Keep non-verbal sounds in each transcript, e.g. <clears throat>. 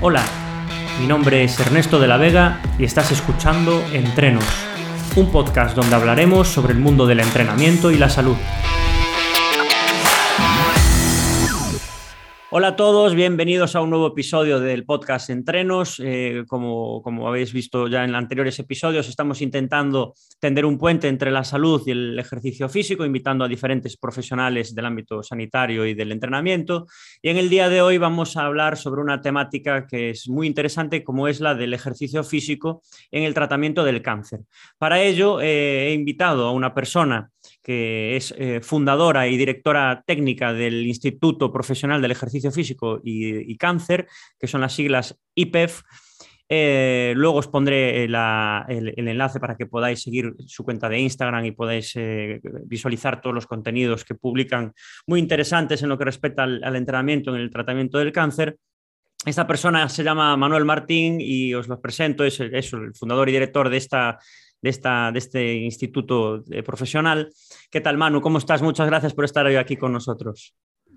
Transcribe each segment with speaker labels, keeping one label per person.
Speaker 1: Hola, mi nombre es Ernesto de la Vega y estás escuchando Entrenos, un podcast donde hablaremos sobre el mundo del entrenamiento y la salud. Hola a todos, bienvenidos a un nuevo episodio del podcast Entrenos. Eh, como, como, habéis visto ya en anteriores episodios, estamos intentando tender un puente entre la salud y el ejercicio físico, invitando a diferentes profesionales del ámbito sanitario y del entrenamiento. Y en el día de hoy vamos a hablar sobre una temática que es muy interesante, como es la del ejercicio físico en el tratamiento del cáncer. Para ello, eh, he invitado a una persona que es eh, fundadora y directora técnica del Instituto Profesional del Ejercicio Físico y, Cáncer, que son las siglas IPEF. Eh, luego os pondré el, enlace para que podáis seguir su cuenta de Instagram y podáis eh, visualizar todos los contenidos que publican muy interesantes en lo que respecta al, entrenamiento en el tratamiento del cáncer. Esta persona se llama Manuel Martín y os lo presento, es, es el fundador y director de esta de, esta, de este instituto eh, profesional. ¿Qué tal, Manu? ¿Cómo estás? Muchas gracias por estar hoy aquí con nosotros.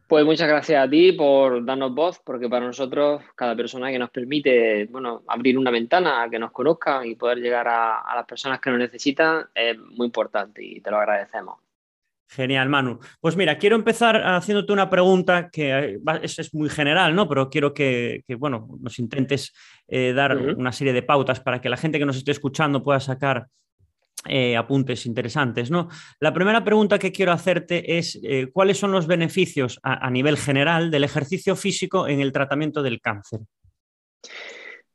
Speaker 2: Pues muchas gracias a ti por darnos voz, porque para nosotros cada persona que nos permite bueno, abrir una ventana, que nos conozcan y poder llegar a, a las personas que nos necesitan es muy importante y te lo agradecemos.
Speaker 1: Genial, Manu. Pues mira, quiero empezar haciéndote una pregunta que es, muy general, ¿no? Pero quiero que, bueno, nos intentes eh, dar una serie de pautas para que la gente que nos esté escuchando pueda sacar eh, apuntes interesantes, ¿no? La primera pregunta que quiero hacerte es eh, ¿cuáles son los beneficios a, nivel general del ejercicio físico en el tratamiento del cáncer?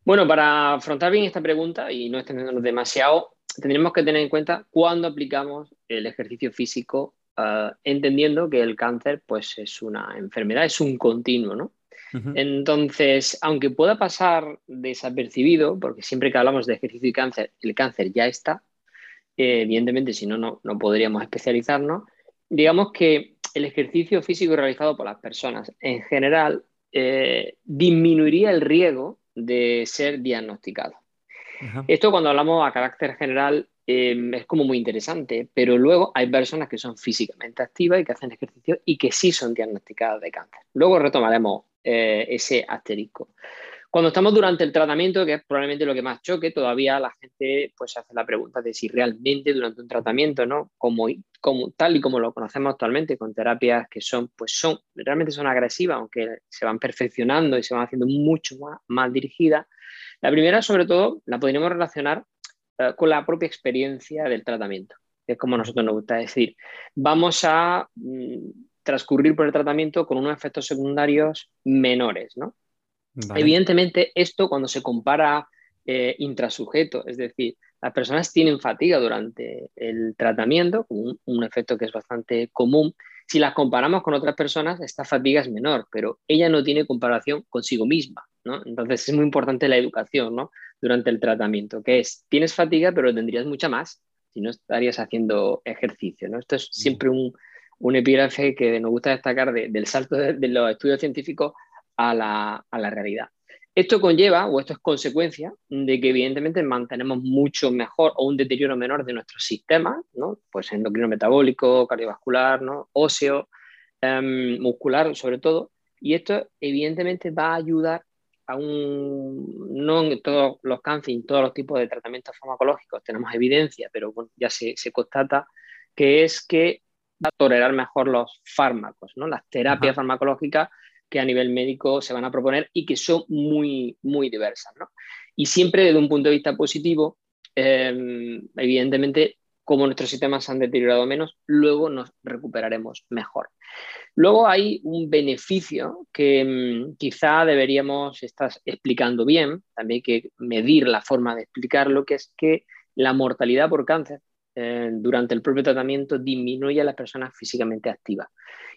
Speaker 2: Bueno, para afrontar bien esta pregunta y no extendernos demasiado, tendremos que tener en cuenta cuándo aplicamos el ejercicio físico Ah, entendiendo que el cáncer pues, es una enfermedad, es un continuo, ¿no? Entonces, aunque pueda pasar desapercibido, porque siempre que hablamos de ejercicio y cáncer, el cáncer ya está, eh, evidentemente, si no, no, podríamos especializarnos, digamos que el ejercicio físico realizado por las personas en general eh, disminuiría el riesgo de ser diagnosticado. Esto cuando hablamos a carácter general Em, es como muy interesante, pero luego hay personas que son físicamente activas y que hacen ejercicio y que sí son diagnosticadas de cáncer. Luego retomaremos eh, ese asterisco. Cuando estamos durante el tratamiento, que es probablemente lo que más choque, todavía la gente pues hace la pregunta de si realmente durante un tratamiento, ¿no? Como, como tal y como lo conocemos actualmente, con terapias que son, pues son, realmente son agresivas, aunque se van perfeccionando y se van haciendo mucho más, más dirigidas. La primera, sobre todo, la podríamos relacionar eh, con la propia experiencia del tratamiento, que es como a nosotros nos gusta decir. Vamos a mm, transcurrir por el tratamiento con unos efectos secundarios menores, ¿no? Evidentemente, esto cuando se compara eh, intrasujeto, es decir, las personas tienen fatiga durante el tratamiento, un, un, efecto que es bastante común. Si las comparamos con otras personas, esta fatiga es menor, pero ella no tiene comparación consigo misma. ¿no? Entonces es muy importante la educación ¿no? Durante el tratamiento, que es, tienes fatiga, pero tendrías mucha más si no estarías haciendo ejercicio. ¿no? Esto es siempre un, un epígrafe que nos gusta destacar del salto de, los estudios científicos a la, a la, realidad. Esto conlleva, o esto es consecuencia, de que evidentemente mantenemos mucho mejor o un deterioro menor de nuestros sistemas, ¿no? pues endocrino metabólico, cardiovascular, ¿no? óseo, em, muscular sobre todo, y esto evidentemente va a ayudar aún no en todos los cánceres, en todos los tipos de tratamientos farmacológicos tenemos evidencia, pero ya se, constata que es que va a tolerar mejor los fármacos, ¿no? las terapias farmacológicas que a nivel médico se van a proponer y que son muy, muy diversas. Y siempre desde un punto de vista positivo, em, evidentemente, como nuestros sistemas se han deteriorado menos, luego nos recuperaremos mejor. Luego hay un beneficio que mm, quizá deberíamos estar explicando bien, también hay que medir la forma de explicarlo, que es que la mortalidad por cáncer eh, durante el propio tratamiento disminuye a las personas físicamente activas.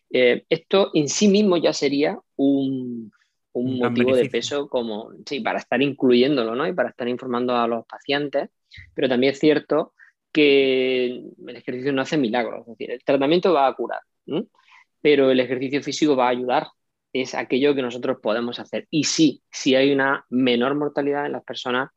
Speaker 2: Eh, esto en sí mismo ya sería un, motivo de peso como, sí, para estar incluyéndolo, ¿no? Y para estar informando a los pacientes, pero también es cierto que el ejercicio no hace milagros, es decir, el tratamiento va a curar pero el ejercicio físico va a ayudar. Es aquello que nosotros podemos hacer. Y sí, sí hay una menor mortalidad en las personas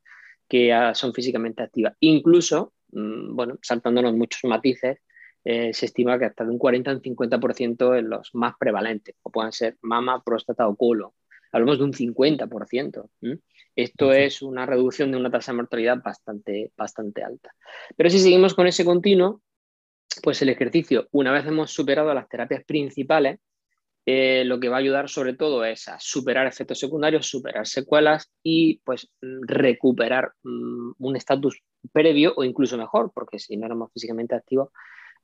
Speaker 2: que son físicamente activas. Incluso, mm, bueno, saltándonos muchos matices, eh, se estima que hasta de un 40 a un 50% en los más prevalentes, o pueden ser mama, próstata o colon. hablamos de un 50%. Esto es una reducción de una tasa de mortalidad bastante, bastante alta. Pero si seguimos con ese continuo, pues el ejercicio, una vez hemos superado las terapias principales, eh, lo que va a ayudar sobre todo es a superar efectos secundarios, superar secuelas y pues recuperar mm, un estatus previo o incluso mejor, porque si no éramos físicamente activos,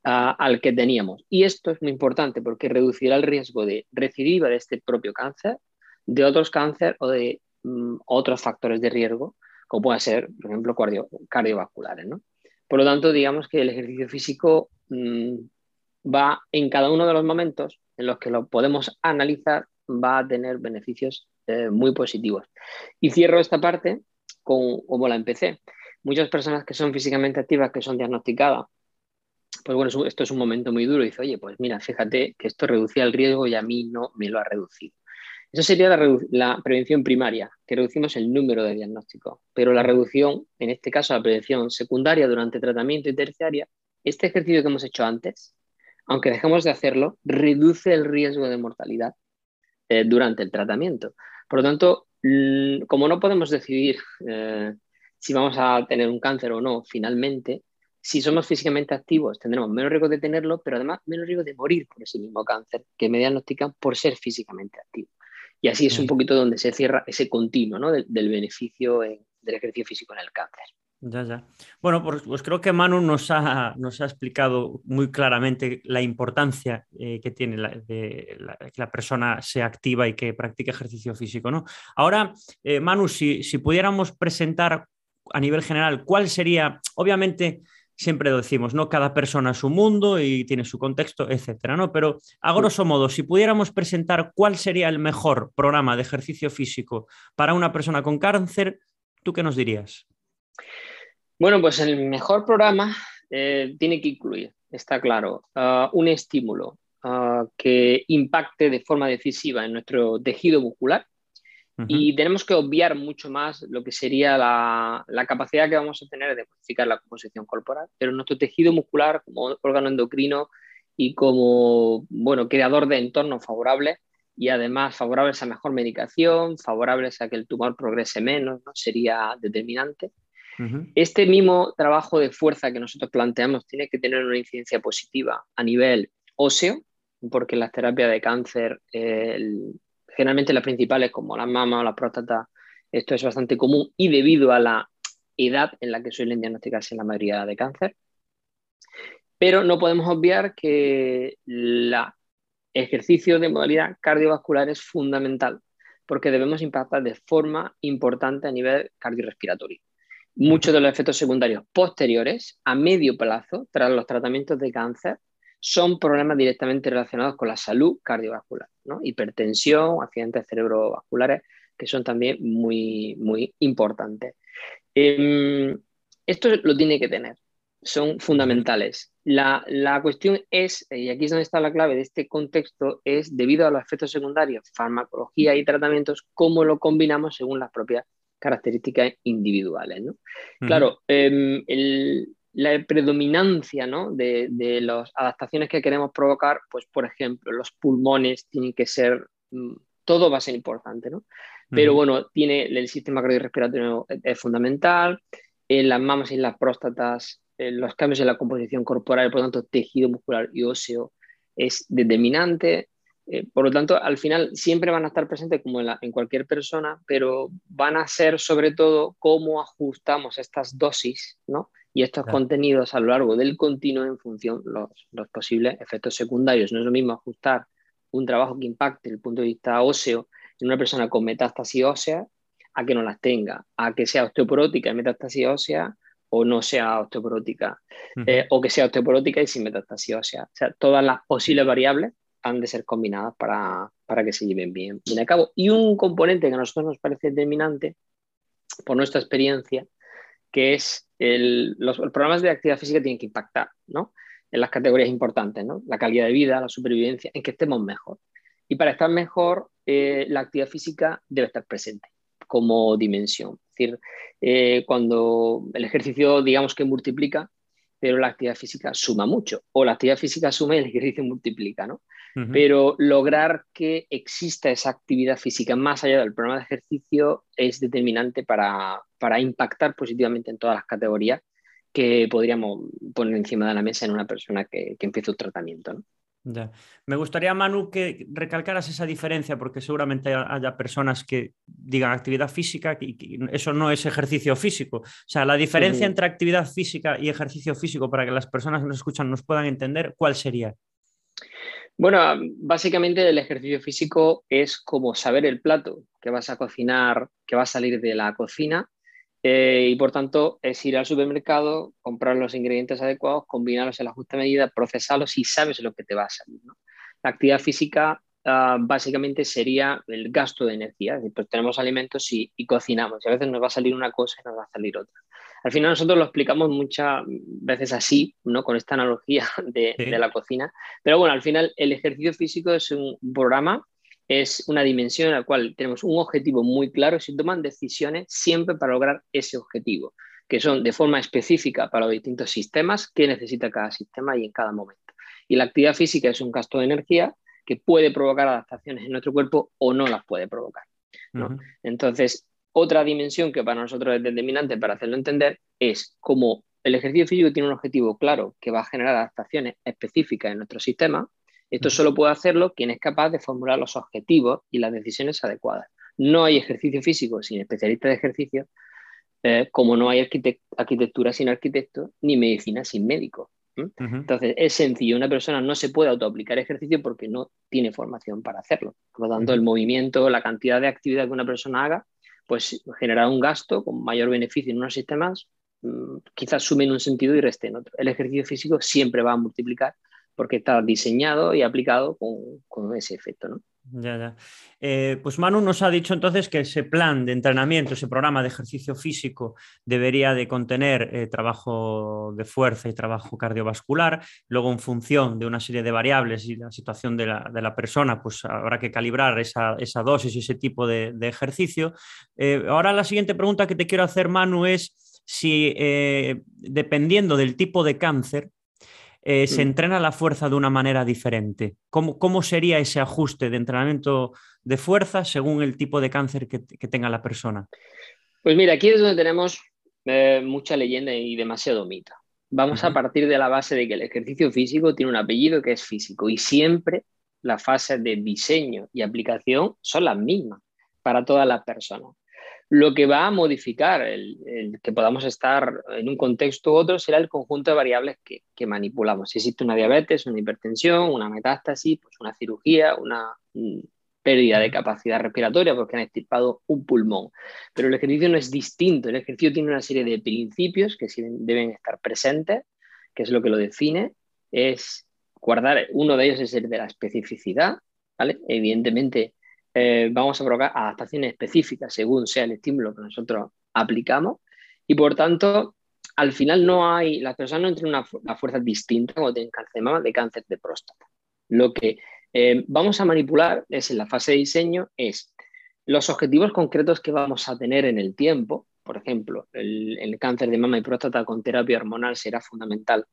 Speaker 2: al que teníamos. Y esto es muy importante porque reducirá el riesgo de recidiva de este propio cáncer, de otros cánceres o de mm, otros factores de riesgo, como pueden ser, por ejemplo, cardiovasculares. ¿no? Por lo tanto, digamos que el ejercicio físico mm, va en cada uno de los momentos en los que lo podemos analizar, va a tener beneficios eh, muy positivos. Y cierro esta parte con, como la empecé. Muchas personas que son físicamente activas, que son diagnosticadas, pues bueno, esto es un momento muy duro. Dice, oye, pues mira, fíjate que esto reducía el riesgo y a mí no me lo ha reducido. Eso sería la, prevención primaria, que reducimos el número de diagnósticos. Pero la reducción, en este caso la prevención secundaria durante tratamiento y terciaria, este ejercicio que hemos hecho antes, aunque dejemos de hacerlo, reduce el riesgo de mortalidad eh, durante el tratamiento. Por lo tanto, como no podemos decidir eh, si vamos a tener un cáncer o no finalmente, si somos físicamente activos tendremos menos riesgo de tenerlo, pero además menos riesgo de morir por ese mismo cáncer que me diagnostican por ser físicamente activo. Y así es un poquito donde se cierra ese continuo ¿no? del, beneficio del ejercicio físico en el cáncer.
Speaker 1: Ya, ya. Bueno, pues, pues, creo que Manu nos ha, nos ha explicado muy claramente la importancia eh, que tiene de que la persona sea activa y que practique ejercicio físico. ¿no? Ahora, eh, Manu, si, si, pudiéramos presentar a nivel general cuál sería, obviamente siempre decimos, ¿no? Cada persona es su mundo y tiene su contexto, etcétera, ¿no? Pero a grosso modo, si pudiéramos presentar cuál sería el mejor programa de ejercicio físico para una persona con cáncer, ¿tú qué nos dirías?
Speaker 2: Bueno, pues el mejor programa eh, tiene que incluir, está claro, uh, un estímulo uh, que impacte de forma decisiva en nuestro tejido muscular y tenemos que obviar mucho más lo que sería la, la, capacidad que vamos a tener de modificar la composición corporal, pero nuestro tejido muscular como órgano endocrino y como bueno, creador de entornos favorables y además favorables a mejor medicación, favorables a que el tumor progrese menos, ¿no? sería determinante. Este mismo trabajo de fuerza que nosotros planteamos tiene que tener una incidencia positiva a nivel óseo, porque las terapias de cáncer, generalmente las principales como la mama o la próstata, esto es bastante común y debido a la edad en la que suelen diagnosticarse la mayoría de cáncer. Pero no podemos obviar que el ejercicio de modalidad cardiovascular es fundamental porque debemos impactar de forma importante a nivel cardiorrespiratorio. Muchos de los efectos secundarios posteriores a medio plazo tras los tratamientos de cáncer son problemas directamente relacionados con la salud cardiovascular, ¿no? hipertensión, accidentes cerebrovasculares, que son también muy, muy importantes. Em, esto lo tiene que tener, son fundamentales. La, la, cuestión es, y aquí es donde está la clave de este contexto, es debido a los efectos secundarios, farmacología y tratamientos, cómo lo combinamos según las propias características individuales. ¿no? Claro, em, la predominancia ¿no? de, de, las adaptaciones que queremos provocar, pues por ejemplo, los pulmones tienen que ser, mm, todo va a ser importante, ¿no? Pero bueno, tiene el sistema cardiorrespiratorio es fundamental, en las mamas y en las próstatas, los cambios en la composición corporal, por lo tanto, tejido muscular y óseo es determinante. Eh, por lo tanto, al final siempre van a estar presentes como en, cualquier persona, pero van a ser sobre todo cómo ajustamos estas dosis ¿no? Y estos contenidos a lo largo del continuo en función de los, los, posibles efectos secundarios. No es lo mismo ajustar un trabajo que impacte desde el punto de vista óseo en una persona con metástasis ósea a que no las tenga, a que sea osteoporótica y metástasis ósea o no sea osteoporótica, eh, o que sea osteoporótica y sin metástasis ósea. O sea, todas las posibles variables han de ser combinadas para, que se lleven bien, bien a cabo. Y un componente que a nosotros nos parece determinante, por nuestra experiencia, que es los, programas de actividad física tienen que impactar ¿no? en las categorías importantes, ¿no? la calidad de vida, la supervivencia, en que estemos mejor. Y para estar mejor, eh, la actividad física debe estar presente como dimensión. Es decir, eh, cuando el ejercicio, digamos que multiplica, pero la actividad física suma mucho, o la actividad física suma y el ejercicio multiplica, ¿no? Pero lograr que exista esa actividad física más allá del programa de ejercicio es determinante para, impactar positivamente en todas las categorías que podríamos poner encima de la mesa en una persona que, que empiece un tratamiento. ¿no?
Speaker 1: Me gustaría, Manu, que recalcaras esa diferencia, porque seguramente haya personas que digan actividad física y eso no es ejercicio físico. O sea, la diferencia entre actividad física y ejercicio físico, para que las personas que nos escuchan nos puedan entender, ¿cuál sería?
Speaker 2: Bueno, básicamente el ejercicio físico es como saber el plato que vas a cocinar, que va a salir de la cocina eh, y por tanto es ir al supermercado, comprar los ingredientes adecuados, combinarlos en la justa medida, procesarlos y sabes lo que te va a salir. La actividad física ah, básicamente sería el gasto de energía. Es decir, pues tenemos alimentos y, cocinamos y a veces nos va a salir una cosa y nos va a salir otra. Al final nosotros lo explicamos muchas veces así, ¿no? con esta analogía <laughs> de, de la cocina. Pero bueno, al final el ejercicio físico es un programa es una dimensión en la cual tenemos un objetivo muy claro y se toman decisiones siempre para lograr ese objetivo, que son de forma específica para los distintos sistemas que necesita cada sistema y en cada momento. Y la actividad física es un gasto de energía que puede provocar adaptaciones en nuestro cuerpo o no las puede provocar. Entonces, otra dimensión que para nosotros es determinante para hacerlo entender es cómo el ejercicio físico tiene un objetivo claro que va a generar adaptaciones específicas en nuestro sistema, esto solo puede hacerlo quien es capaz de formular los objetivos y las decisiones adecuadas. No hay ejercicio físico sin especialista de ejercicio, eh, como no hay arquitectura sin arquitecto, ni medicina sin médico. Entonces, es sencillo, una persona no se puede autoaplicar ejercicio porque no tiene formación para hacerlo. Por lo tanto, el movimiento, la cantidad de actividad que una persona haga, pues generará un gasto con mayor beneficio en unos sistemas, mm, quizás sume en un sentido y reste en otro. El ejercicio físico siempre va a multiplicar porque está diseñado y aplicado con, ese efecto. ¿no?
Speaker 1: Ya, ya. Eh, pues Manu nos ha dicho entonces que ese plan de entrenamiento, ese programa de ejercicio físico debería de contener eh, trabajo de fuerza y trabajo cardiovascular. Luego, en función de una serie de variables y la situación de la, persona, pues habrá que calibrar esa, dosis y ese tipo de, ejercicio. Eh, ahora la siguiente pregunta que te quiero hacer, Manu, es si dependiendo del tipo de cáncer, eh, se mm. entrena la fuerza de una manera diferente. ¿Cómo, sería ese ajuste de entrenamiento de fuerza según el tipo de cáncer que, tenga la persona?
Speaker 2: Pues mira, aquí es donde tenemos eh, mucha leyenda y demasiado mito. Vamos a partir de la base de que el ejercicio físico tiene un apellido que es físico y siempre las fases de diseño y aplicación son las mismas para todas las personas. Lo que va a modificar el, que podamos estar en un contexto u otro será el conjunto de variables que, manipulamos. Si existe una diabetes, una hipertensión, una metástasis, pues una cirugía, una mm, pérdida de capacidad respiratoria porque han extirpado un pulmón. Pero el ejercicio no es distinto. El ejercicio tiene una serie de principios que deben estar presentes, que es lo que lo define. Es guardar, uno de ellos es el de la especificidad. ¿vale? Evidentemente, eh, vamos a provocar adaptaciones específicas según sea el estímulo que nosotros aplicamos y por tanto al final no hay, las personas no entran una, una fuerza distinta cuando tienen cáncer de mama de cáncer de próstata. Lo que eh, vamos a manipular es en la fase de diseño es los objetivos concretos que vamos a tener en el tiempo. Por ejemplo, el cáncer de mama y próstata con terapia hormonal será fundamental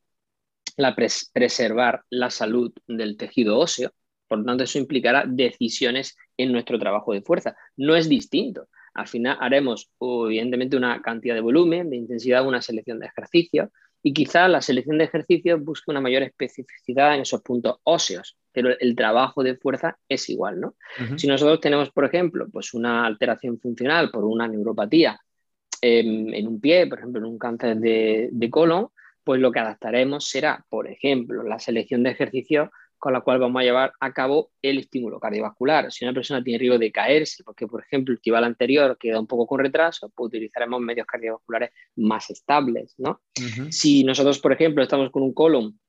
Speaker 2: la preservar la salud del tejido óseo. Por lo tanto, eso implicará decisiones en nuestro trabajo de fuerza. No es distinto. Al final haremos, evidentemente, una cantidad de volumen, de intensidad, una selección de ejercicios y quizá la selección de ejercicios busque una mayor especificidad en esos puntos óseos, pero el trabajo de fuerza es igual, ¿no? Si nosotros tenemos, por ejemplo, pues una alteración funcional por una neuropatía en, un pie, por ejemplo, en un cáncer de, de colon, pues lo que adaptaremos será, por ejemplo, la selección de ejercicios con la cual vamos a llevar a cabo el estímulo cardiovascular. Si una persona tiene riesgo de caerse, porque por ejemplo el tibial anterior queda un poco con retraso, pues utilizaremos medios cardiovasculares más estables. ¿no? Si nosotros, por ejemplo, estamos con un colon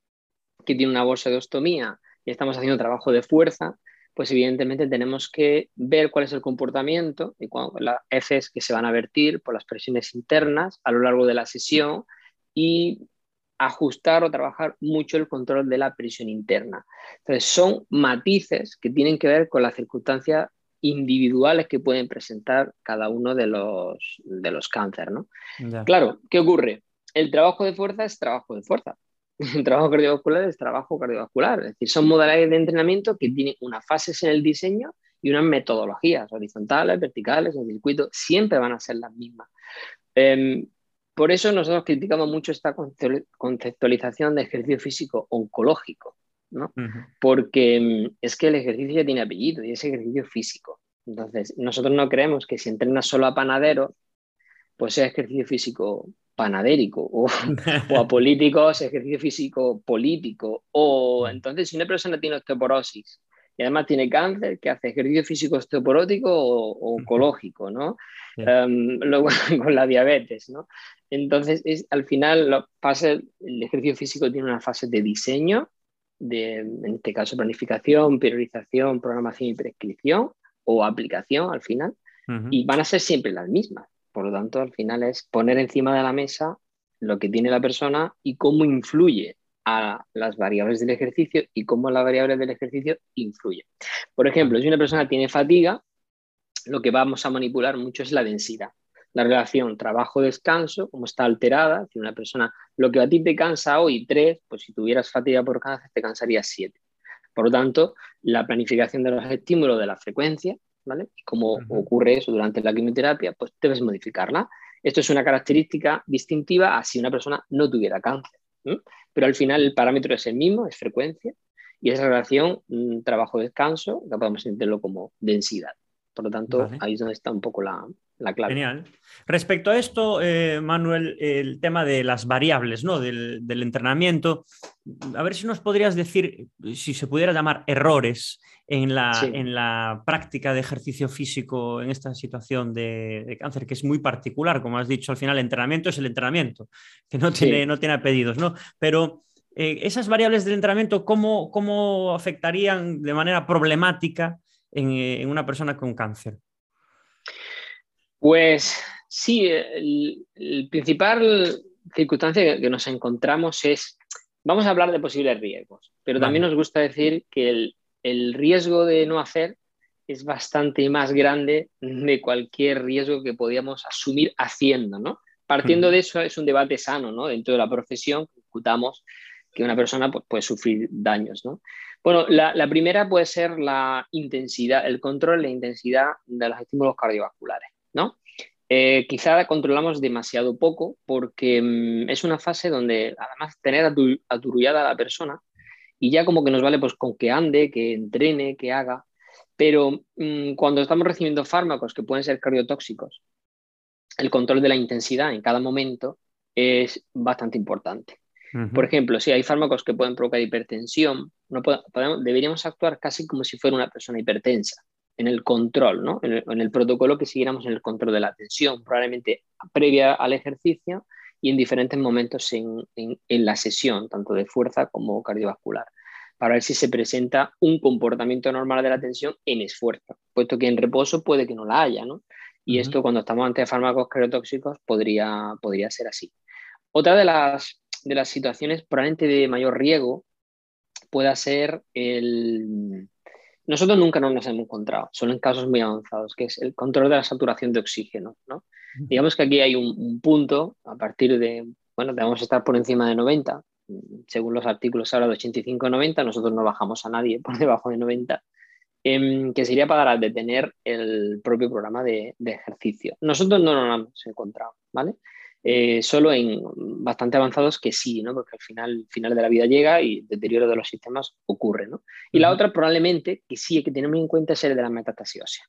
Speaker 2: que tiene una bolsa de ostomía y estamos haciendo trabajo de fuerza, pues evidentemente tenemos que ver cuál es el comportamiento y las Fs que se van a vertir por las presiones internas a lo largo de la sesión y ajustar o trabajar mucho el control de la presión interna. Entonces, son matices que tienen que ver con las circunstancias individuales que pueden presentar cada uno de los, de los cánceres. ¿no? Claro, ¿qué ocurre? El trabajo de fuerza es trabajo de fuerza. <laughs> El trabajo cardiovascular es trabajo cardiovascular. Es decir, son modalidades de entrenamiento que tienen unas fases en el diseño y unas metodologías horizontales, verticales, el circuito, siempre van a ser las mismas. Em, por eso nosotros criticamos mucho esta conceptualización de ejercicio físico oncológico, ¿no? Porque mm, es que el ejercicio ya tiene apellido y es ejercicio físico. Entonces, nosotros no creemos que si entrenas solo a panaderos, pues sea ejercicio físico panadérico o, o <laughs> a políticos, ejercicio físico político. O entonces, si una persona tiene osteoporosis y además tiene cáncer, que hace ejercicio físico osteoporótico o, oncológico, ¿no? Em, luego <laughs> con la diabetes, ¿no? Entonces, es, al final, la fase, el ejercicio físico tiene una fase de diseño, de, en este caso, planificación, priorización, programación y prescripción, o aplicación al final, y van a ser siempre las mismas. Por lo tanto, al final es poner encima de la mesa lo que tiene la persona y cómo influye a las variables del ejercicio y cómo las variables del ejercicio influyen. Por ejemplo, si una persona tiene fatiga, lo que vamos a manipular mucho es la densidad. La relación trabajo-descanso, como está alterada, si una persona, lo que a ti te cansa hoy tres, pues si tuvieras fatiga por cáncer te cansaría siete. Por lo tanto, la planificación de los estímulos de la frecuencia, ¿vale? Y cómo ocurre eso durante la quimioterapia, pues debes modificarla. Esto es una característica distintiva a si una persona no tuviera cáncer pero al final el parámetro es el mismo, es frecuencia, y esa relación mm, trabajo-descanso la podemos entenderlo como densidad. Por lo tanto, ahí es donde está un poco la, clave.
Speaker 1: Genial. Respecto a esto, eh, Manuel, el tema de las variables ¿no? del, entrenamiento, a ver si nos podrías decir, si se pudiera llamar errores en la, en la práctica de ejercicio físico en esta situación de, cáncer, que es muy particular, como has dicho, al final el entrenamiento es el entrenamiento, que no tiene, no tiene apellidos, ¿no? Pero eh, esas variables del entrenamiento, ¿cómo, ¿cómo, afectarían de manera problemática en, eh, en una persona con cáncer?
Speaker 2: Pues sí, el, principal circunstancia que nos encontramos es, vamos a hablar de posibles riesgos, pero también nos gusta decir que el, el, riesgo de no hacer es bastante más grande de cualquier riesgo que podíamos asumir haciendo, ¿no? Partiendo de eso es un debate sano, ¿no? Dentro de la profesión, discutamos que una persona pues, puede sufrir daños, ¿no? Bueno, la, la, primera puede ser la intensidad, el control de la intensidad de los estímulos cardiovasculares. ¿No? Eh, quizá controlamos demasiado poco porque mm, es una fase donde además tener aturullada a la persona y ya como que nos vale pues con que ande, que entrene, que haga, pero mm, cuando estamos recibiendo fármacos que pueden ser cardiotóxicos, el control de la intensidad en cada momento es bastante importante. Por ejemplo, si hay fármacos que pueden provocar hipertensión, no deberíamos actuar casi como si fuera una persona hipertensa en el control, ¿no? en, el, protocolo que siguiéramos en el control de la tensión, probablemente previa al ejercicio y en diferentes momentos en, la sesión, tanto de fuerza como cardiovascular, para ver si se presenta un comportamiento normal de la tensión en esfuerzo, puesto que en reposo puede que no la haya, ¿no? Y esto cuando estamos ante fármacos cardiotóxicos podría, podría ser así. Otra de las, de las situaciones probablemente de mayor riesgo pueda ser el, nosotros nunca nos hemos encontrado, solo en casos muy avanzados, que es el control de la saturación de oxígeno. ¿no? Digamos que aquí hay un, punto a partir de, bueno, debemos estar por encima de 90, según los artículos habla de 85-90, nosotros no bajamos a nadie por debajo de 90, em, que sería para detener el propio programa de, de, ejercicio. Nosotros no nos hemos encontrado, ¿vale? Eh, solo en bastante avanzados que sí, ¿no? porque al final, final de la vida llega y el deterioro de los sistemas ocurre. ¿no? Y la otra probablemente, que sí hay que tener en cuenta, es el de la metástasis ósea.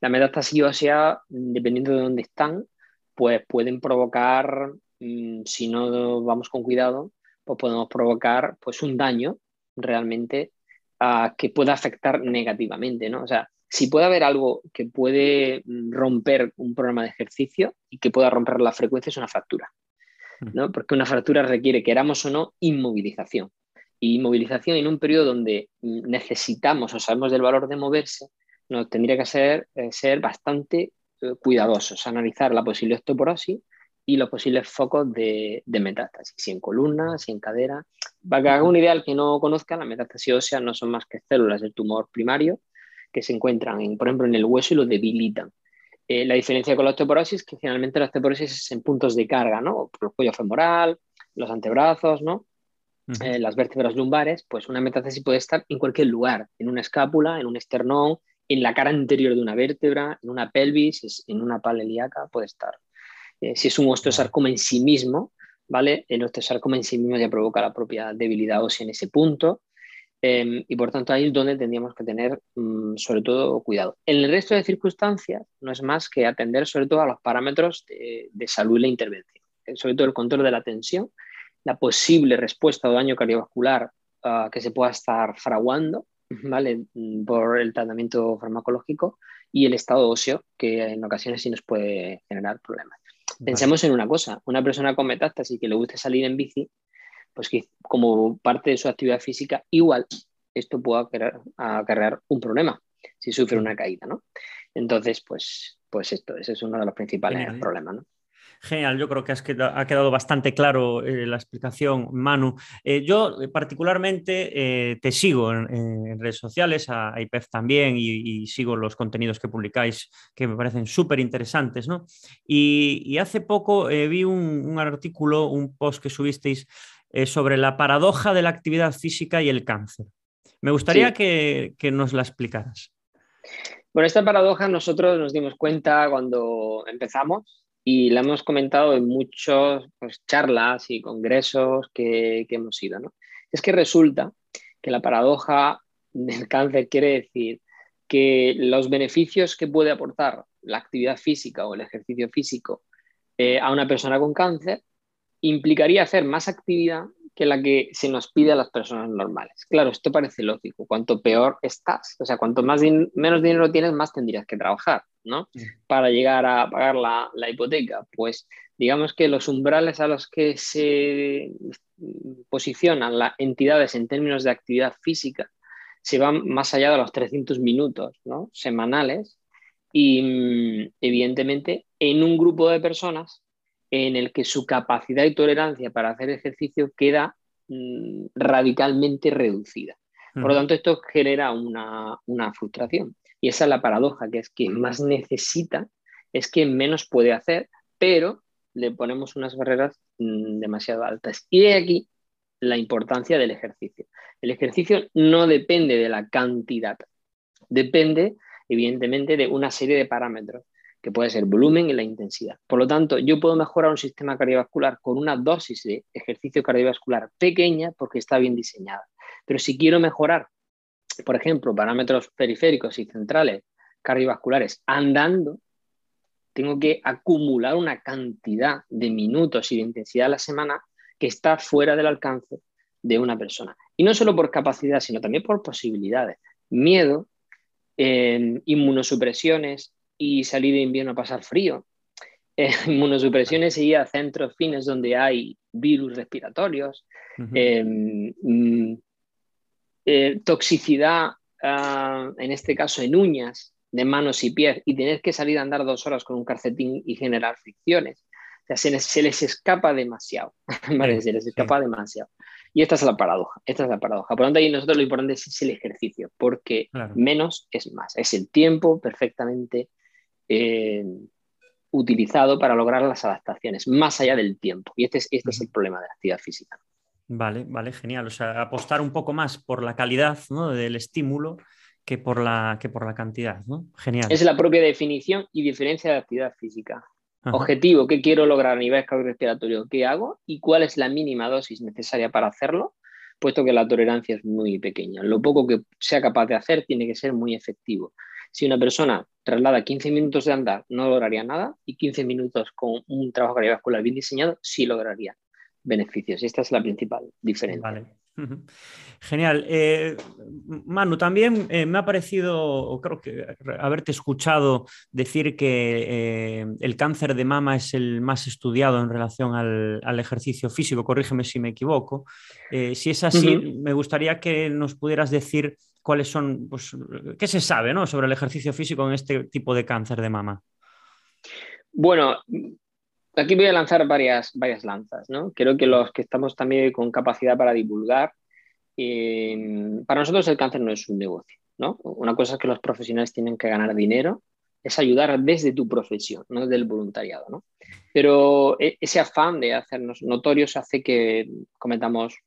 Speaker 2: La metástasis ósea, dependiendo de dónde están, pues pueden provocar, mm, si no vamos con cuidado, pues podemos provocar pues, un daño realmente ah, que pueda afectar negativamente. ¿no? O sea, si puede haber algo que puede mm, romper un programa de ejercicio y que pueda romper la frecuencia es una fractura, mm. ¿no? Porque una fractura requiere, queramos o no, inmovilización. Y inmovilización en un periodo donde mm, necesitamos o sabemos del valor de moverse, nos tendría que ser, eh, ser bastante eh, cuidadosos, analizar la posible osteoporosis y los posibles focos de, de, metástasis, si en columna, si en cadera. Para que haga un ideal que no conozca, la metástasis ósea no son más que células del tumor primario que se encuentran, en, por ejemplo, en el hueso y lo debilitan. Eh, la diferencia con la osteoporosis es que generalmente la osteoporosis es en puntos de carga, ¿no? Por el cuello femoral, los antebrazos, ¿no? eh, las vértebras lumbares, pues una metástasis puede estar en cualquier lugar, en una escápula, en un esternón, en la cara anterior de una vértebra, en una pelvis, en una pala ilíaca, puede estar. Eh, si es un osteosarcoma en sí mismo, ¿vale? El osteosarcoma en sí mismo ya provoca la propia debilidad ósea en ese punto. Em, y por tanto ahí es donde tendríamos que tener mm, sobre todo cuidado. En el resto de circunstancias no es más que atender sobre todo a los parámetros de, de salud y la intervención, eh, sobre todo el control de la tensión, la posible respuesta o daño cardiovascular ah, que se pueda estar fraguando <laughs> ¿vale? Mm, por el tratamiento farmacológico y el estado óseo, que en ocasiones sí nos puede generar problemas. Pensemos en una cosa, una persona con metástasis que le guste salir en bici, pues que como parte de su actividad física, igual esto puede acarrear un problema si sufre una caída, ¿no? Entonces, pues, pues esto, ese es uno de los principales problemas, ¿no?
Speaker 1: Genial, yo creo que has ha quedado bastante claro eh, la explicación, Manu. Eh, yo eh, particularmente te sigo en, redes sociales, a, IPEF también, y, sigo los contenidos que publicáis que me parecen súper interesantes. ¿no? Y, hace poco vi un, artículo, un post que subisteis sobre la paradoja de la actividad física y el cáncer. Me gustaría que, que nos la explicaras.
Speaker 2: Bueno, esta paradoja nosotros nos dimos cuenta cuando empezamos y la hemos comentado en muchas pues, charlas y congresos que, hemos ido. ¿no? Es que resulta que la paradoja del cáncer quiere decir que los beneficios que puede aportar la actividad física o el ejercicio físico eh, a una persona con cáncer implicaría hacer más actividad que la que se nos pide a las personas normales. Claro, esto parece lógico. Cuanto peor estás, o sea, cuanto más menos dinero tienes, más tendrías que trabajar, ¿no? Para llegar a pagar la, la, hipoteca. Pues digamos que los umbrales a los que se posicionan las entidades en términos de actividad física se van más allá de los 300 minutos ¿no? semanales y mm, evidentemente en un grupo de personas en el que su capacidad y tolerancia para hacer ejercicio queda mm, radicalmente reducida. Por lo tanto, esto genera una, frustración. Y esa es la paradoja, que es que más necesita es que menos puede hacer, pero le ponemos unas barreras mm, demasiado altas. Y de aquí la importancia del ejercicio. El ejercicio no depende de la cantidad, depende evidentemente de una serie de parámetros que puede ser volumen y la intensidad. Por lo tanto, yo puedo mejorar un sistema cardiovascular con una dosis de ejercicio cardiovascular pequeña porque está bien diseñada. Pero si quiero mejorar, por ejemplo, parámetros periféricos y centrales cardiovasculares andando, tengo que acumular una cantidad de minutos y de intensidad a la semana que está fuera del alcance de una persona. Y no solo por capacidad, sino también por posibilidades. Miedo, eh, inmunosupresiones, y salir de invierno a pasar frío. <laughs> Eh, inmunosupresiones y a centros fines donde hay virus respiratorios, em, mm, eh, toxicidad, ah, en este caso en uñas de manos y pies, y tener que salir a andar dos horas con un calcetín y generar fricciones. O sea, se les, escapa demasiado, <laughs> Se les escapa demasiado. Y esta es la paradoja, esta es la paradoja. Por lo tanto, ahí nosotros lo importante es el ejercicio, porque menos es más. Es el tiempo perfectamente eh, utilizado para lograr las adaptaciones, más allá del tiempo. Y este es, este es el problema de la actividad física.
Speaker 1: Vale, vale, genial. O sea, apostar un poco más por la calidad del estímulo que por, la, que por la cantidad, ¿no? Genial.
Speaker 2: Es la propia definición y diferencia de actividad física. Objetivo, ¿qué quiero lograr a nivel cardiorrespiratorio? ¿Qué hago? ¿Y cuál es la mínima dosis necesaria para hacerlo? Puesto que la tolerancia es muy pequeña. Lo poco que sea capaz de hacer tiene que ser muy efectivo. Si una persona traslada 15 minutos de andar, no lograría nada y 15 minutos con un trabajo cardiovascular bien diseñado, sí lograría beneficios. Y esta es la principal diferencia.
Speaker 1: Genial. Eh, Manu, también eh, me ha parecido, creo que haberte escuchado decir que eh, el cáncer de mama es el más estudiado en relación al, ejercicio físico. Corrígeme si me equivoco. si es así, me gustaría que nos pudieras decir cuáles son, pues, qué se sabe ¿no? sobre el ejercicio físico en este tipo de cáncer de mama.
Speaker 2: Bueno, aquí voy a lanzar varias, varias lanzas. ¿no? Creo que los que estamos también con capacidad para divulgar, eh, para nosotros el cáncer no es un negocio. ¿no? Una cosa es que los profesionales tienen que ganar dinero, es ayudar desde tu profesión, no desde el voluntariado. ¿no? Pero e, ese afán de hacernos notorios hace que cometamos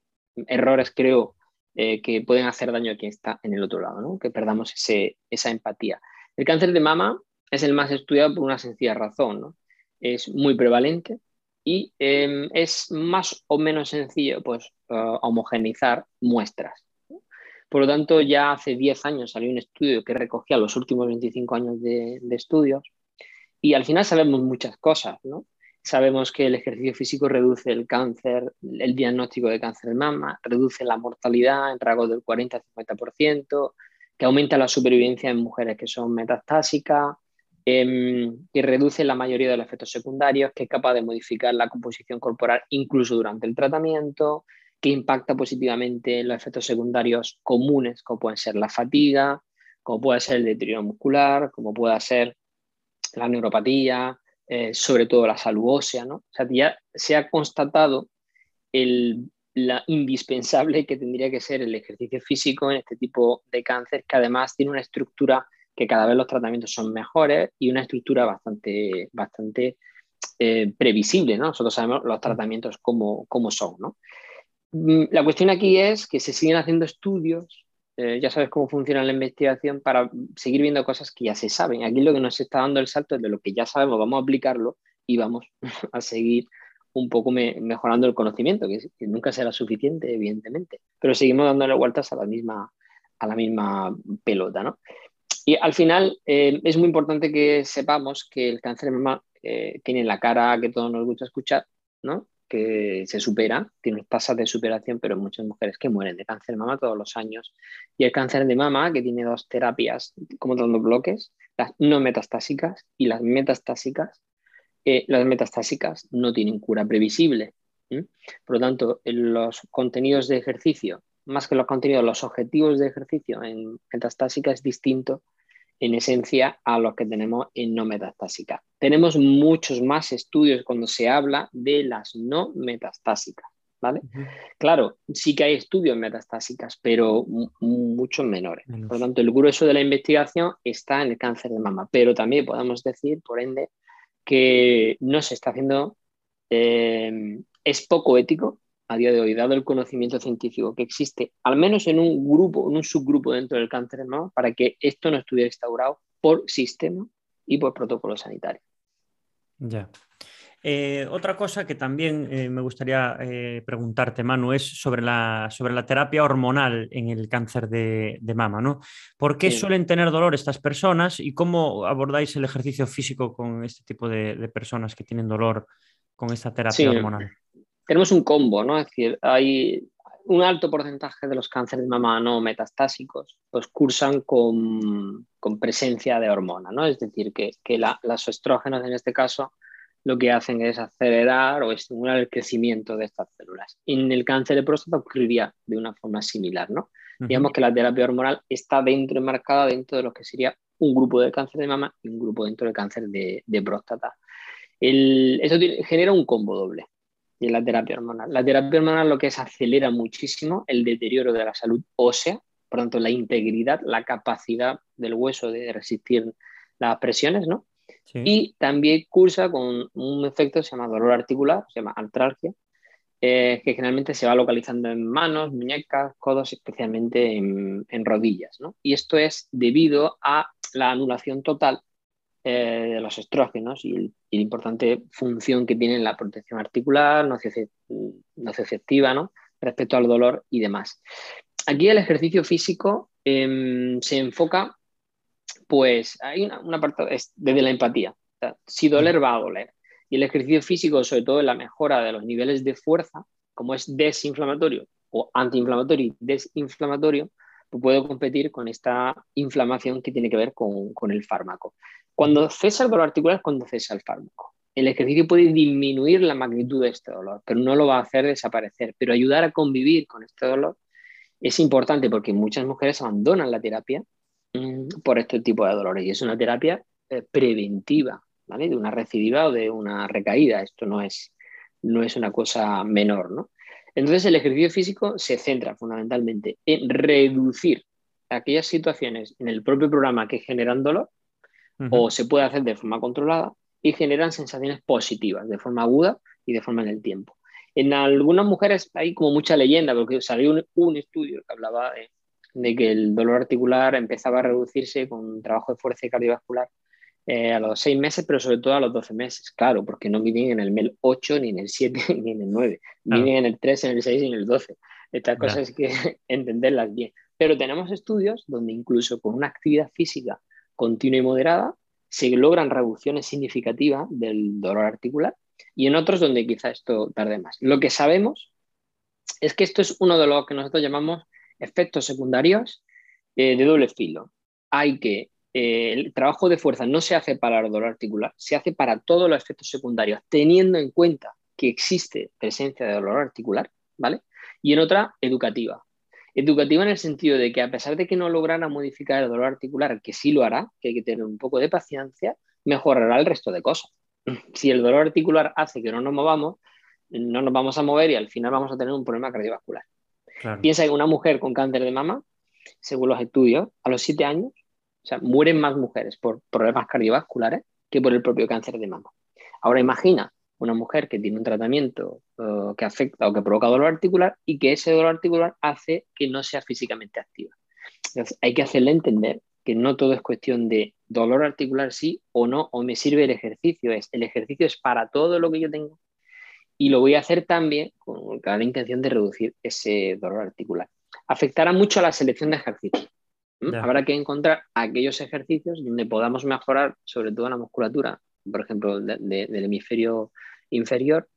Speaker 2: errores, creo, eh, que pueden hacer daño a quien está en el otro lado, ¿no? que perdamos esa empatía. El cáncer de mama es el más estudiado por una sencilla razón, ¿no? es muy prevalente y em, es más o menos sencillo pues, homogeneizar muestras. Por lo tanto, ya hace 10 años salió un estudio que recogía los últimos 25 años de, de estudios y al final sabemos muchas cosas, ¿no? Sabemos que el ejercicio físico reduce el cáncer, el diagnóstico de cáncer de mama, reduce la mortalidad en rasgos del 40-50%, que aumenta la supervivencia en mujeres que son metastásicas, em, que reduce la mayoría de los efectos secundarios, que es capaz de modificar la composición corporal incluso durante el tratamiento, que impacta positivamente en los efectos secundarios comunes, como pueden ser la fatiga, como puede ser el deterioro muscular, como puede ser la neuropatía, eh, sobre todo la salud ósea, ¿no? O sea, ya se ha constatado el, la indispensable que tendría que ser el ejercicio físico en este tipo de cáncer, que además tiene una estructura que cada vez los tratamientos son mejores y una estructura bastante, bastante eh, previsible, ¿no? Nosotros sabemos los tratamientos cómo, son, ¿no? Mm, la cuestión aquí es que se siguen haciendo estudios eh, ya sabes cómo funciona la investigación para seguir viendo cosas que ya se saben. Aquí lo que nos está dando el salto es de lo que ya sabemos, vamos a aplicarlo y vamos <laughs> a seguir un poco mejorando el conocimiento, que, nunca será suficiente, evidentemente, pero seguimos dándole vueltas a la misma, pelota, ¿no? Y al final eh, es muy importante que sepamos que el cáncer de mama eh, tiene la cara que todos nos gusta escuchar, ¿no? Que se supera, tiene tasas de superación, pero muchas mujeres que mueren de cáncer de mama todos los años. Y el cáncer de mama, que tiene dos terapias como dando bloques, las no metastásicas y las metastásicas, eh, las metastásicas no tienen cura previsible. Por lo tanto, los contenidos de ejercicio, más que los contenidos, los objetivos de ejercicio en metastásica es distinto en esencia a los que tenemos en no metastásicas. Tenemos muchos más estudios cuando se habla de las no metastásicas, ¿vale? Claro, sí que hay estudios metastásicas, pero muchos menores. Por lo tanto, el grueso de la investigación está en el cáncer de mama, pero también podemos decir, por ende, que no se está haciendo, eh, es poco ético a día de hoy, dado el conocimiento científico que existe, al menos en un grupo, en un subgrupo dentro del cáncer de mama, para que esto no estuviera instaurado por sistema y por protocolo sanitario.
Speaker 1: Ya. Eh, otra cosa que también eh, me gustaría eh, preguntarte, Manu, es sobre la, sobre la terapia hormonal en el cáncer de, mama, ¿no? ¿Por qué suelen tener dolor estas personas y cómo abordáis el ejercicio físico con este tipo de, personas que tienen dolor con esta terapia hormonal?
Speaker 2: Tenemos un combo, ¿no? Es decir, hay un alto porcentaje de los cánceres de mama no metastásicos, pues cursan con, presencia de hormona, ¿no? Es decir, que, que las estrógenos en este caso lo que hacen es acelerar o estimular el crecimiento de estas células. En el cáncer de próstata ocurriría de una forma similar, ¿no? Digamos que la terapia hormonal está dentro, enmarcada dentro de lo que sería un grupo de cáncer de mama y un grupo dentro del cáncer de, próstata. eso genera un combo doble y la terapia hormonal. La terapia hormonal lo que es acelera muchísimo el deterioro de la salud ósea, por tanto la integridad, la capacidad del hueso de resistir las presiones, ¿no? Y también cursa con un efecto que se llama dolor articular, se llama artralgia, eh, que generalmente se va localizando en manos, muñecas, codos, especialmente en, en rodillas, ¿no? Y esto es debido a la anulación total eh, de los estrógenos y, la importante función que tienen la protección articular, nocioceptiva, ¿no? respecto al dolor y demás. Aquí el ejercicio físico em, se enfoca, pues hay una, parte desde la empatía. si doler va a doler. Y el ejercicio físico, sobre todo en la mejora de los niveles de fuerza, como es desinflamatorio o antiinflamatorio y desinflamatorio, puedo competir con esta inflamación que tiene que ver con, el fármaco. Cuando cesa el dolor articular es cuando cesa el fármaco. El ejercicio puede disminuir la magnitud de este dolor, pero no lo va a hacer desaparecer. Pero ayudar a convivir con este dolor es importante porque muchas mujeres abandonan la terapia mm, por este tipo de dolores y es una terapia eh, preventiva, ¿vale? De una recidiva o de una recaída. Esto no es, no es una cosa menor, ¿no? Entonces el ejercicio físico se centra fundamentalmente en reducir aquellas situaciones en el propio programa que generan dolor o se puede hacer de forma controlada y generan sensaciones positivas de forma aguda y de forma en el tiempo. En algunas mujeres hay como mucha leyenda, porque salió un, estudio que hablaba de, que el dolor articular empezaba a reducirse con trabajo de fuerza cardiovascular eh, a los seis meses, pero sobre todo a los 12 meses. Claro, porque no viven en el MEL 8, ni en el 7, <laughs> ni en el 9. Viven en el 3, en el 6 y en el 12. Estas cosas hay que <laughs> entenderlas bien. Pero tenemos estudios donde incluso con una actividad física continua y moderada se logran reducciones significativas del dolor articular y en otros donde quizá esto tarde más. Lo que sabemos es que esto es uno de los que nosotros llamamos efectos secundarios eh, de doble filo. Hay que eh, el trabajo de fuerza no se hace para el dolor articular, se hace para todos los efectos secundarios, teniendo en cuenta que existe presencia de dolor articular, ¿vale? Y en otra, educativa. Educativa en el sentido de que a pesar de que no lograra modificar el dolor articular, que sí lo hará, que hay que tener un poco de paciencia, mejorará el resto de cosas. <clears throat> Si el dolor articular hace que no nos movamos, no nos vamos a mover y al final vamos a tener un problema cardiovascular. Piensa que una mujer con cáncer de mama, según los estudios, a los 7 años, sea, mueren más mujeres por problemas cardiovasculares que por el propio cáncer de mama. Ahora imagina una mujer que tiene un tratamiento eh, que afecta o que provoca dolor articular y que ese dolor articular hace que no sea físicamente activa. Entonces, hay que hacerle entender que no todo es cuestión de dolor articular sí o no, o me sirve el ejercicio. Es, el ejercicio es para todo lo que yo tengo y lo voy a hacer también con la intención de reducir ese dolor articular. Afectará mucho a la selección de ejercicios. Habrá que encontrar aquellos ejercicios donde podamos mejorar, sobre todo la musculatura, por ejemplo, del hemisferio inferior,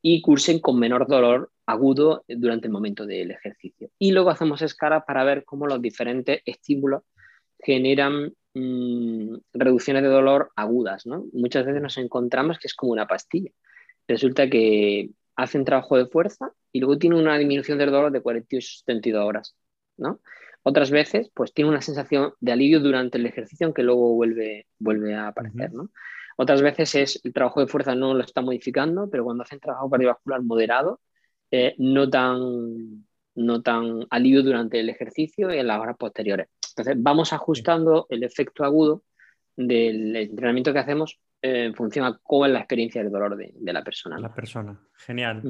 Speaker 2: y cursen con menor dolor agudo durante el momento del ejercicio. Y luego hacemos escalas para ver cómo los diferentes estímulos generan mm, reducciones de dolor agudas. Muchas veces nos encontramos que es como una pastilla. Resulta que hacen trabajo de fuerza y luego tiene una disminución del dolor de 48 72 horas. ¿no? Otras veces, pues tiene una sensación de alivio durante el ejercicio, aunque luego vuelve, vuelve a aparecer. ¿no? Otras veces es el trabajo de fuerza no lo está modificando, pero cuando hacen trabajo cardiovascular moderado, eh, no, tan, no tan alivio durante el ejercicio y en las horas posteriores. Entonces, vamos ajustando el efecto agudo del entrenamiento que hacemos eh, en función a cómo es la experiencia del dolor de, la persona.
Speaker 1: La persona, genial.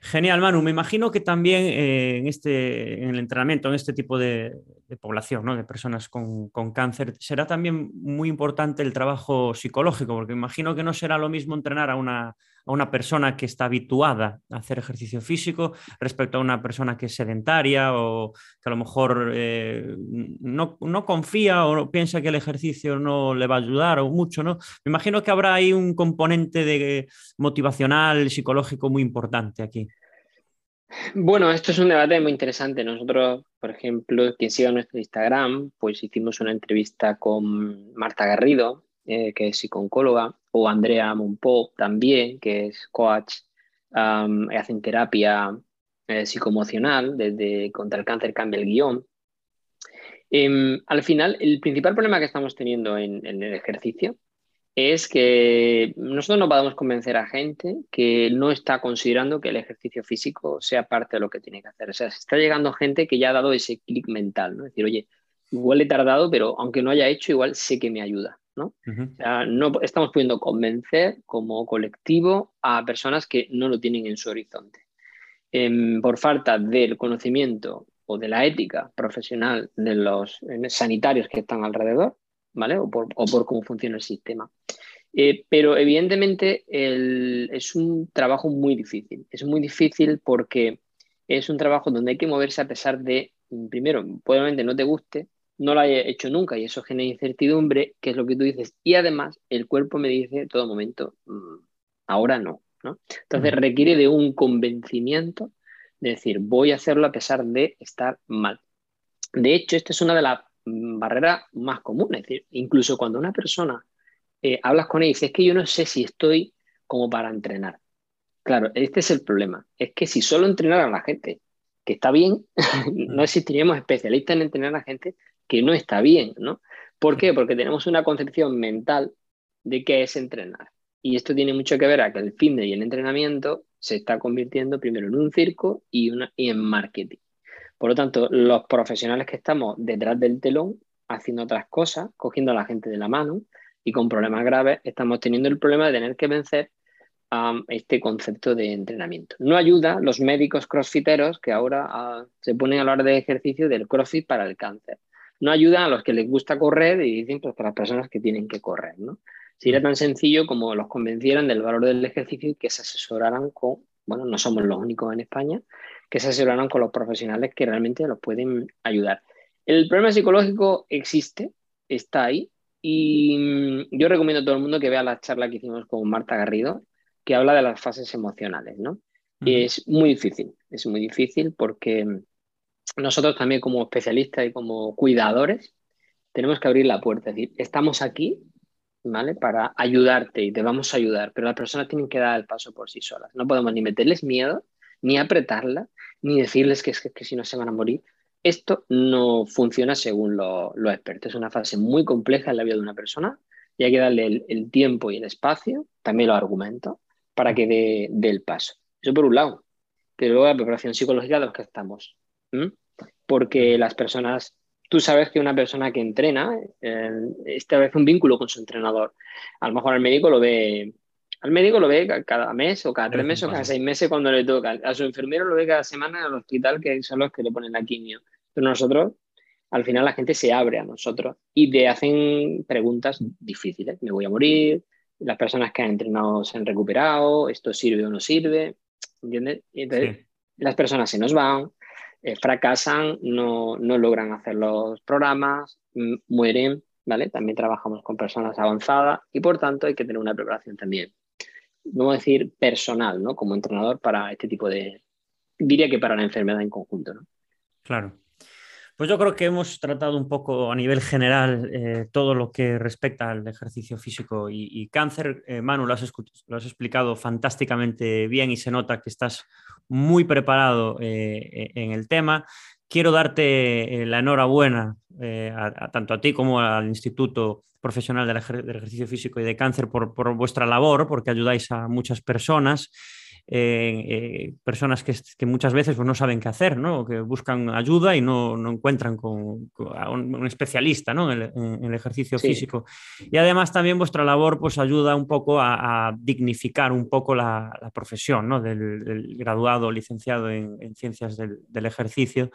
Speaker 1: Genial, Manu. Me imagino que también eh, en, este, en el entrenamiento, en este tipo de, población, ¿no? de personas con, cáncer, será también muy importante el trabajo psicológico, porque me imagino que no será lo mismo entrenar a una, a una persona que está habituada a hacer ejercicio físico respecto a una persona que es sedentaria o que a lo mejor eh, no, no, confía o piensa que el ejercicio no le va a ayudar o mucho, ¿no? Me imagino que habrá ahí un componente de motivacional, psicológico muy importante aquí.
Speaker 2: Bueno, esto es un debate muy interesante. Nosotros, por ejemplo, quien siga nuestro Instagram, pues hicimos una entrevista con Marta Garrido, eh, que es psicóloga, o Andrea Monpó también, que es coach, hacen terapia eh, psicoemocional, desde contra el cáncer cambia el guion. Em, al final, el principal problema que estamos teniendo en el ejercicio es que nosotros no podemos convencer a gente que no está considerando que el ejercicio físico sea parte de lo que tiene que hacer. O sea, se está llegando gente que ya ha dado ese clic mental, ¿no? Es decir, oye, igual he tardado, pero aunque no haya hecho, igual sé que me ayuda, ¿no? o sea, no estamos pudiendo convencer como colectivo a personas que no lo tienen en su horizonte. Em, por falta del conocimiento o de la ética profesional de los sanitarios que están alrededor, ¿vale? O por, cómo funciona el sistema. Eh, pero evidentemente es un trabajo muy difícil. Es muy difícil porque es un trabajo donde hay que moverse a pesar de, primero, probablemente no te guste, no lo haya hecho nunca y eso genera incertidumbre, que es lo que tú dices. Y además el cuerpo me dice todo momento, mm, ahora no, ¿no? Entonces requiere de un convencimiento de decir, voy a hacerlo a pesar de estar mal. De hecho, esta es una de las Mm, barrera más común. Es decir, incluso cuando una persona eh, hablas con ella y dice, es que yo no sé si estoy como para entrenar. Claro, este es el problema. Es que si solo entrenaran a la gente que está bien, <laughs> no existiríamos especialistas en entrenar a la gente que no está bien, ¿no? ¿Por qué? Porque tenemos una concepción mental de qué es entrenar. Y esto tiene mucho que ver a que el fitness y el entrenamiento se está convirtiendo primero en un circo y, una, y en marketing. Por lo tanto, los profesionales que estamos detrás del telón, haciendo otras cosas, cogiendo a la gente de la mano y con problemas graves, estamos teniendo el problema de tener que vencer a este concepto de entrenamiento. No ayuda los médicos crossfiteros que ahora ah, se ponen a la hora de ejercicio del crossfit para el cáncer. No ayuda a los que les gusta correr y dicen pues para las personas que tienen que correr. ¿no? Sería tan sencillo como los convencieran del valor del ejercicio y que se asesoraran con, bueno, no somos los únicos en España, que se asesoraran con los profesionales que realmente los pueden ayudar. El problema psicológico existe, está ahí, y mm, yo recomiendo a todo el mundo que vea la charla que hicimos con Marta Garrido, que habla de las fases emocionales, ¿no? Y es muy difícil, es muy difícil porque nosotros también como especialistas y como cuidadores tenemos que abrir la puerta, es decir, estamos aquí, ¿vale? Para ayudarte y te vamos a ayudar, pero las personas tienen que dar el paso por sí solas. No podemos ni meterles miedo, ni apretarla, ni decirles que, que, que si no se van a morir. Esto no funciona según los expertos. Es una fase muy compleja en la vida de una persona y hay que darle el, el tiempo y el espacio, también los argumentos, para que dé, el paso. Eso por un lado. Pero luego la preparación psicológica de los que estamos. Porque las personas, tú sabes que una persona que entrena eh, establece un vínculo con su entrenador. A lo mejor al médico lo ve, al médico lo ve cada mes o cada tres meses o cada seis meses cuando le toca. A su enfermero lo ve cada semana en el hospital, que son los que le ponen la quimio. Pero nosotros, al final la gente se abre a nosotros y te hacen preguntas difíciles. ¿Me voy a morir? las personas que han entrenado se han recuperado, esto sirve o no sirve, ¿entiendes? Y entonces las personas se nos van, eh, fracasan, no, no, logran hacer los programas, mueren, ¿vale? También trabajamos con personas avanzadas y por tanto hay que tener una preparación también, vamos a decir, personal, ¿no? Como entrenador para este tipo de, diría que para la enfermedad en conjunto, ¿no?
Speaker 1: Claro. Pues yo creo que hemos tratado un poco a nivel general eh, todo lo que respecta al ejercicio físico y, cáncer. Eh, Manu, lo has, explicado fantásticamente bien y se nota que estás muy preparado eh, en el tema. Quiero darte la enhorabuena tanto a ti como al Instituto Profesional del, Ejercicio Físico y de Cáncer por vuestra labor, porque ayudáis a muchas personas. Eh, personas que, muchas veces pues, no saben qué hacer, ¿no? que buscan ayuda y no, encuentran con, a un, especialista ¿no? en, el, ejercicio físico. Y además también vuestra labor pues, ayuda un poco a, dignificar un poco la, profesión ¿no? del, graduado licenciado en, ciencias del, ejercicio,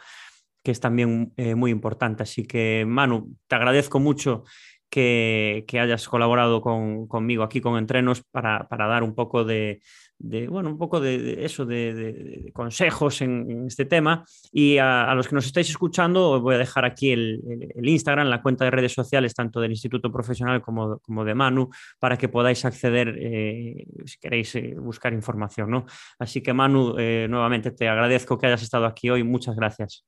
Speaker 1: que es también eh, muy importante. Así que, Manu, te agradezco mucho. Que, hayas colaborado conmigo aquí con Entrenos para dar un poco de, de, bueno, un poco de, eso, de, consejos en, este tema. Y a, los que nos estáis escuchando, os voy a dejar aquí el, Instagram, la cuenta de redes sociales, tanto del Instituto Profesional como, de Manu, para que podáis acceder eh, si queréis eh, buscar información. ¿no? Así que, Manu, eh, nuevamente te agradezco que hayas estado aquí hoy. Muchas gracias.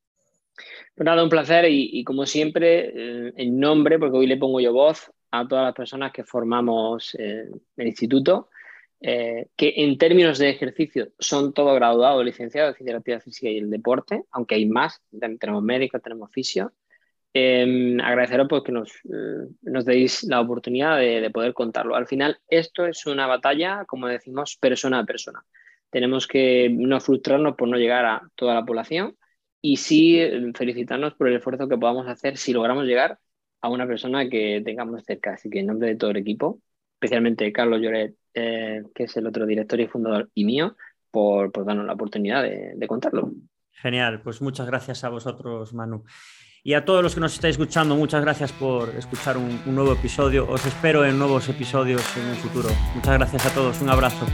Speaker 2: Pues nada, un placer y, como siempre, en nombre, porque hoy le pongo yo voz a todas las personas que formamos el instituto, eh, que en términos de ejercicio son todo graduados, licenciados de actividad física y el deporte, aunque hay más, tenemos médicos, tenemos fisio. Eh, agradeceros porque nos, eh, nos deis la oportunidad de, poder contarlo. Al final, esto es una batalla, como decimos, persona a persona. Tenemos que no frustrarnos por no llegar a toda la población y sí eh, felicitarnos por el esfuerzo que podamos hacer si logramos llegar a una persona que tengamos cerca. Así que en nombre de todo el equipo, especialmente Carlos Lloret, eh, que es el otro director y fundador y mío, por, darnos la oportunidad de, contarlo.
Speaker 1: Genial, pues muchas gracias a vosotros, Manu. Y a todos los que nos estáis escuchando, muchas gracias por escuchar un nuevo episodio. Os espero en nuevos episodios en un futuro. Muchas gracias a todos, un abrazo.